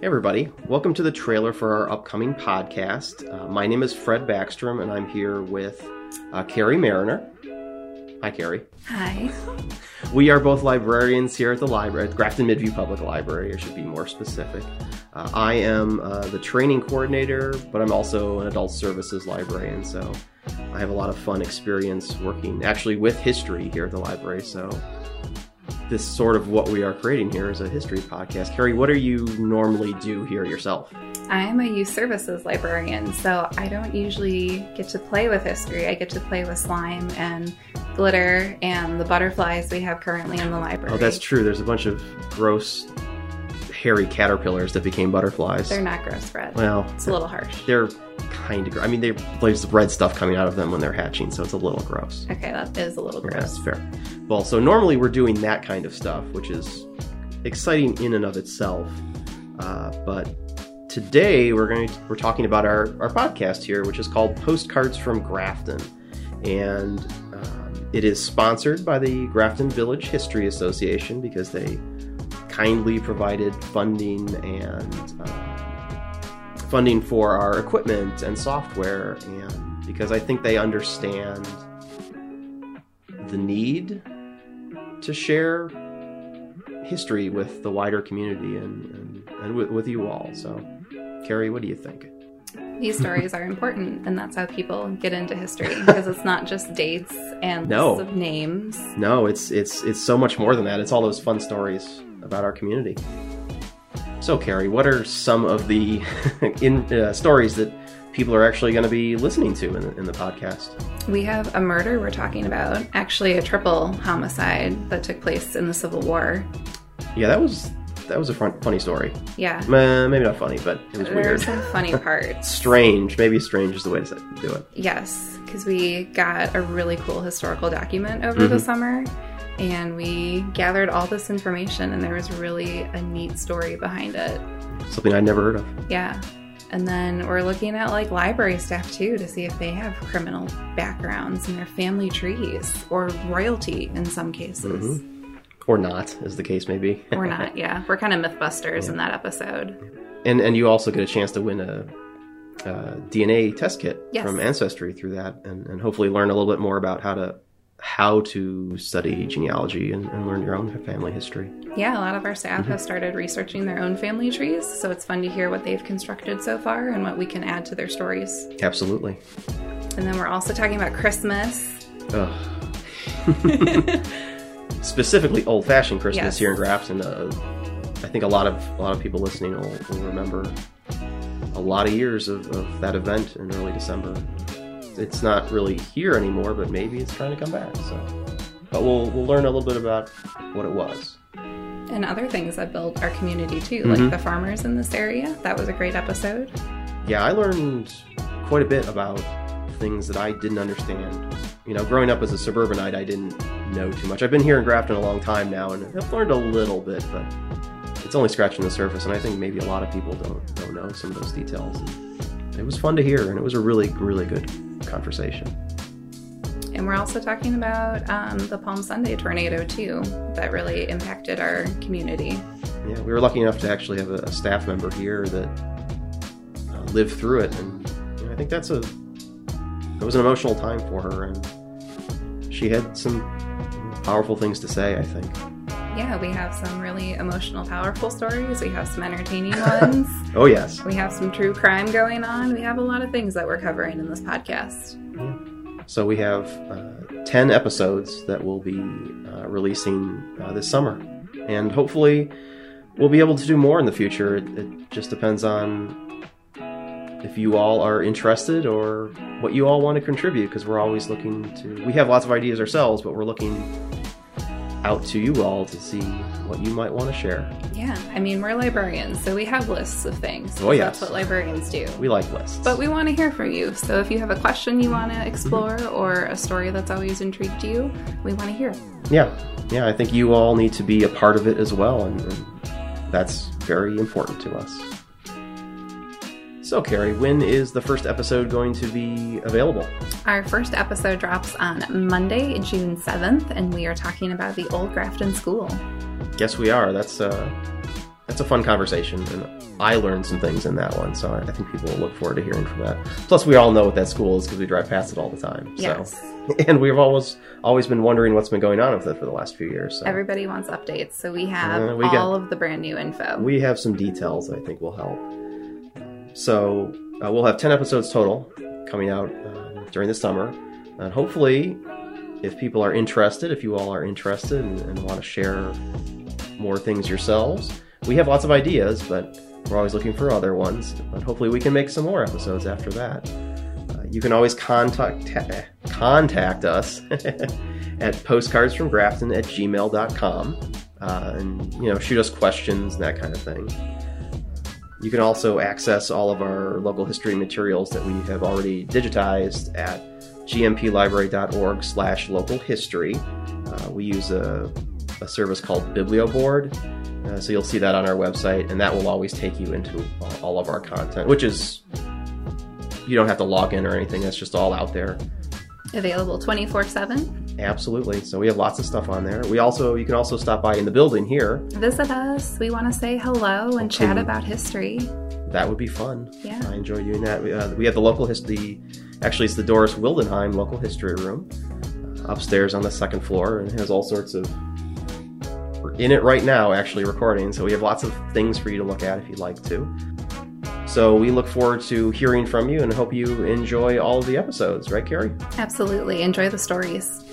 Hey, everybody. Welcome to the trailer for our upcoming podcast. Uh, my name is Fred Backstrom, and I'm here with uh, Carrie Mariner. Hi, Carrie. Hi. We are both librarians here at the library, at Grafton Midview Public Library, I should be more specific. Uh, I am uh, the training coordinator, but I'm also an adult services librarian, so I have a lot of fun experience working actually with history here at the library. So, this sort of what we are creating here is a history podcast. Carrie, what do you normally do here yourself? I'm a youth services librarian, so I don't usually get to play with history. I get to play with slime and glitter and the butterflies we have currently in the library. Oh, that's true. There's a bunch of gross, hairy caterpillars that became butterflies. They're not gross, Fred. well, It's a little harsh. they're kind of. I mean, they, there's red stuff coming out of them when they're hatching, so it's a little gross. Okay, that is a little Yeah, gross. that's fair. Well, so normally we're doing that kind of stuff, which is exciting in and of itself. Uh, but today we're going to we're talking about our our podcast here, which is called Postcards from Grafton, and um, it is sponsored by the Grafton Village History Association because they kindly provided funding and. Uh, funding for our equipment and software and because I think they understand the need to share history with the wider community and, and, and with, with you all. So, Carrie, what do you think? These stories are important, and that's how people get into history because it's not just dates and No. lists of names. No, it's it's it's so much more than that. It's all those fun stories about our community. So, Carrie, what are some of the in uh, stories that people are actually going to be listening to in the, in the podcast? We have a murder we're talking about, actually a triple homicide that took place in the Civil War. Yeah, that was that was a fun, funny story. Yeah. Uh, maybe not funny, but it was There weird. some funny parts. Strange. Maybe strange is the way to do it. Yes, because we got a really cool historical document over the summer and we gathered all this information, and there was really a neat story behind it. Something I'd never heard of. Yeah. And then we're looking at like library staff too to see if they have criminal backgrounds and their family trees or royalty in some cases. Mm-hmm. Or not, as the case may be. Or not, yeah. We're kind of mythbusters in that episode. and and you also get a chance to win a, a DNA test kit Yes. from Ancestry through that, and, and hopefully learn a little bit more about how to how to study genealogy and, and learn your own family history. Yeah, a lot of our staff have started researching their own family trees, so it's fun to hear what they've constructed so far and what we can add to their stories. Absolutely. And then we're also talking about Christmas. Ugh. Specifically, old-fashioned Christmas Yes. here in Grafton. Uh, I think a lot of a lot of people listening will, will remember a lot of years of, of that event in early December. It's not really here anymore, but maybe it's trying to come back. So, but we'll we'll learn a little bit about what it was. And other things that build our community too, Mhm. like the farmers in this area. That was a great episode. Yeah, I learned quite a bit about things that I didn't understand. You know, growing up as a suburbanite, I didn't know too much. I've been here in Grafton a long time now, and I've learned a little bit, but it's only scratching the surface. And I think maybe a lot of people don't don't know some of those details. And it was fun to hear, and it was a really really good conversation. And we're also talking about um, the Palm Sunday tornado too, that really impacted our community. Yeah, we were lucky enough to actually have a, a staff member here that uh, lived through it, and you know, I think that's a that was an emotional time for her, and she had some powerful things to say. I think. Yeah, we have some really emotional, powerful stories. We have some entertaining ones. Oh yes, we have some true crime going on. We have a lot of things that we're covering in this podcast. Yeah. so we have uh, ten episodes that we'll be uh, releasing uh, this summer, and hopefully we'll be able to do more in the future. It, it just depends on if you all are interested or what you all want to contribute because we're always looking to we have lots of ideas ourselves but we're looking out to you all to see what you might want to share Yeah, I mean, we're librarians, so we have lists of things. Oh, yes. That's what librarians do. we like lists But we want to hear from you. So if you have a question you want to mm-hmm. explore or a story that's always intrigued you, we want to hear. yeah yeah i think you all need to be a part of it as well and, and that's very important to us so carrie when is the first episode going to be available Our first episode drops on Monday, June 7th, and we are talking about the Old Grafton School. Yes, we are. That's uh, that's a fun conversation, and I learned some things in that one. So I think people will look forward to hearing from that. Plus, we all know what that school is because we drive past it all the time. So. Yes. and we've always always been wondering what's been going on with it for the last few years. So Everybody wants updates, so we have Uh, we got- all of the brand new info. we have some details that I think will help. So uh, we'll have ten episodes total coming out um, during the summer, and hopefully, if people are interested, if you all are interested and, and want to share more things yourselves, we have lots of ideas, but we're always looking for other ones. But hopefully, we can make some more episodes after that. Uh, you can always contact contact us at postcardsfromgrafton at gmail.com uh, and you know shoot us questions and that kind of thing you can also access all of our local history materials that we have already digitized at gmplibrary.org slash uh, we use a, a service called biblioboard uh, so you'll see that on our website and that will always take you into all of our content which is you don't have to log in or anything. That's just all out there. Available 24 7. Absolutely. So we have lots of stuff on there. We also you can also stop by in the building here. Visit us. We want to say hello and chat about history. That would be fun. Yeah. I enjoy doing that. We, uh, we have the local history. Actually, it's the Doris Wildenheim Local History Room uh, upstairs on the second floor, and has all sorts of. We're in it right now, actually recording. So we have lots of things for you to look at if you'd like to. So we look forward to hearing from you and hope you enjoy all of the episodes, right, Carrie? Absolutely. Enjoy the stories.